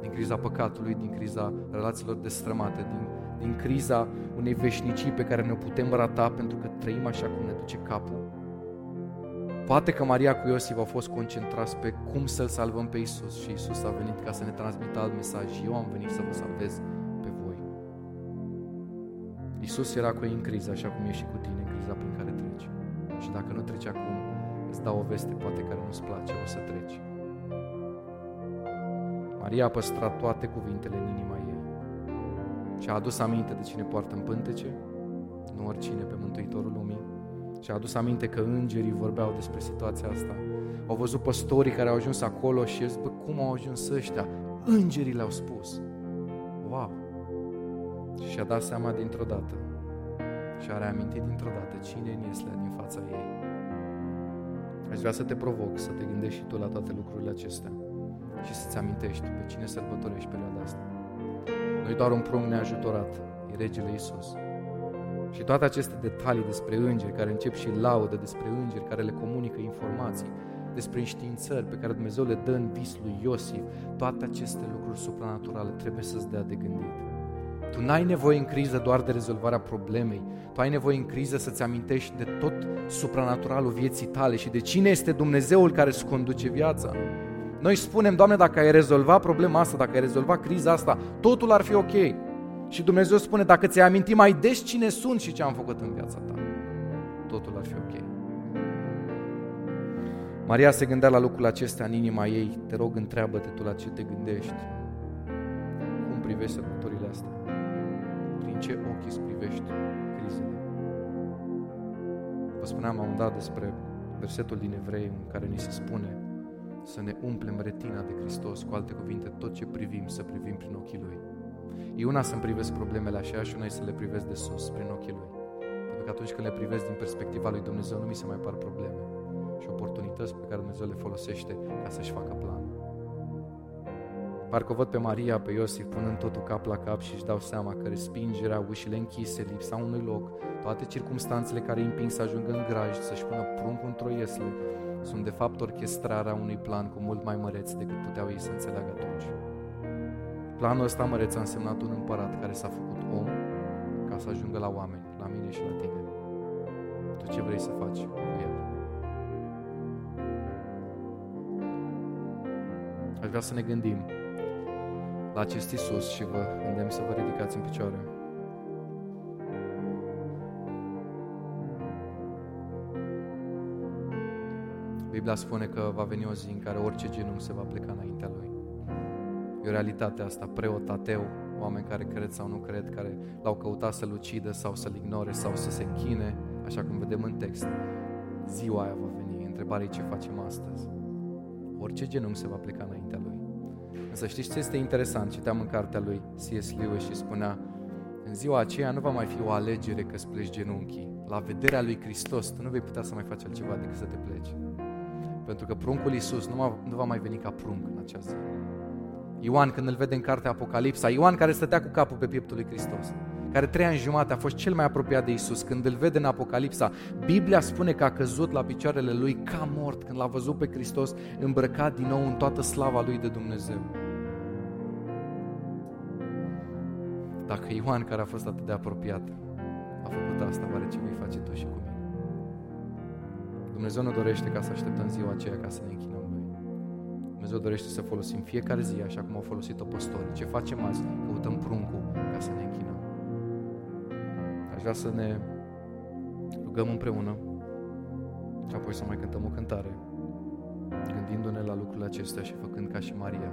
Din criza păcatului, din criza relațiilor destrămate, din, din criza unei veșnicii pe care ne-o putem rata pentru că trăim așa cum ne duce capul. Poate că Maria cu Iosif au fost concentrați pe cum să-L salvăm pe Isus și Isus a venit ca să ne transmită alt mesaj. Eu am venit să vă salvez Isus era cu ei în criză, așa cum e și cu tine în criza prin care treci. Și dacă nu treci acum, îți dau o veste poate care nu-ți place, o să treci. Maria a păstrat toate cuvintele în inima ei și a adus aminte de cine poartă în pântece, nu oricine pe Mântuitorul lumii, și a adus aminte că îngerii vorbeau despre situația asta. Au văzut păstorii care au ajuns acolo și zis, bă, cum au ajuns ăștia? Îngerii le-au spus. Wow! Și și-a dat seama dintr-o dată și a reamintit dintr-o dată cine în este din fața ei. Aș vrea să te provoc să te gândești și tu la toate lucrurile acestea și să-ți amintești pe cine sărbătorești perioada asta. Nu doar un prunc neajutorat, e regele Isus. Și toate aceste detalii despre îngeri care încep și laudă, despre îngeri care le comunică informații, despre înștiințări pe care Dumnezeu le dă în vis lui Iosif, toate aceste lucruri supranaturale trebuie să-ți dea de gândit. Tu n-ai nevoie în criză doar de rezolvarea problemei. Tu ai nevoie în criză să-ți amintești de tot supranaturalul vieții tale și de cine este Dumnezeul care îți conduce viața. Noi spunem, Doamne, dacă ai rezolvat problema asta, dacă ai rezolvat criza asta, totul ar fi ok. Și Dumnezeu spune, dacă ți-ai amintit mai des cine sunt și ce am făcut în viața ta, totul ar fi ok. Maria se gândea la lucrul acesta în inima ei. Te rog, întreabă-te tu la ce te gândești. Cum privești sărbătorile astea? ce ochi îți privești crizele. Vă spuneam am dat despre versetul din Evrei în care ni se spune să ne umplem retina de Hristos, cu alte cuvinte, tot ce privim, să privim prin ochii Lui. E una să-mi privesc problemele așa și una e să le privesc de sus, prin ochii Lui. Pentru că atunci când le privesc din perspectiva Lui Dumnezeu, nu mi se mai par probleme și oportunități pe care Dumnezeu le folosește ca să-și facă planul. Parcă o văd pe Maria, pe Iosif, punând totul cap la cap și își dau seama că respingerea, ușile închise, lipsa unui loc, toate circumstanțele care îi împing să ajungă în graj, să-și pună pruncul într-o iesle, sunt de fapt orchestrarea unui plan cu mult mai măreț decât puteau ei să înțeleagă atunci. Planul ăsta măreț a însemnat un împărat care s-a făcut om ca să ajungă la oameni, la mine și la tine. Tu ce vrei să faci cu el? Aș vrea să ne gândim la acest Isus și vă îndemn să vă ridicați în picioare. Biblia spune că va veni o zi în care orice genunchi se va pleca înaintea Lui. E o realitate asta, preot, ateu, oameni care cred sau nu cred, care l-au căutat să-L ucidă sau să-L ignore sau să se închine, așa cum vedem în text. Ziua aia va veni, întrebarea e ce facem astăzi. Orice genunchi se va pleca înaintea Lui. Însă știți ce este interesant? Citeam în cartea lui C.S. Lewis și spunea în ziua aceea nu va mai fi o alegere că îți pleci genunchii. La vederea lui Hristos tu nu vei putea să mai faci altceva decât să te pleci. Pentru că pruncul Iisus nu, va, nu va mai veni ca prunc în acea zi. Ioan, când îl vede în cartea Apocalipsa, Ioan care stătea cu capul pe pieptul lui Hristos, care trei ani jumate a fost cel mai apropiat de Isus, când îl vede în Apocalipsa, Biblia spune că a căzut la picioarele lui ca mort când l-a văzut pe Hristos îmbrăcat din nou în toată slava lui de Dumnezeu. Dacă Ioan, care a fost atât de apropiat, a făcut asta, oare ce vei face tu și cu mine? Dumnezeu nu dorește ca să așteptăm ziua aceea ca să ne închinăm Lui. Dumnezeu dorește să folosim fiecare zi așa cum au folosit-o păstorii. Ce facem azi? Căutăm pruncul ca să ne închinăm. Aș vrea să ne rugăm împreună și apoi să mai cântăm o cântare, gândindu-ne la lucrurile acestea și făcând ca și Maria,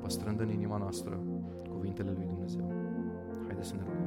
păstrând în inima noastră cuvintele lui Dumnezeu. Haideți să ne rugăm.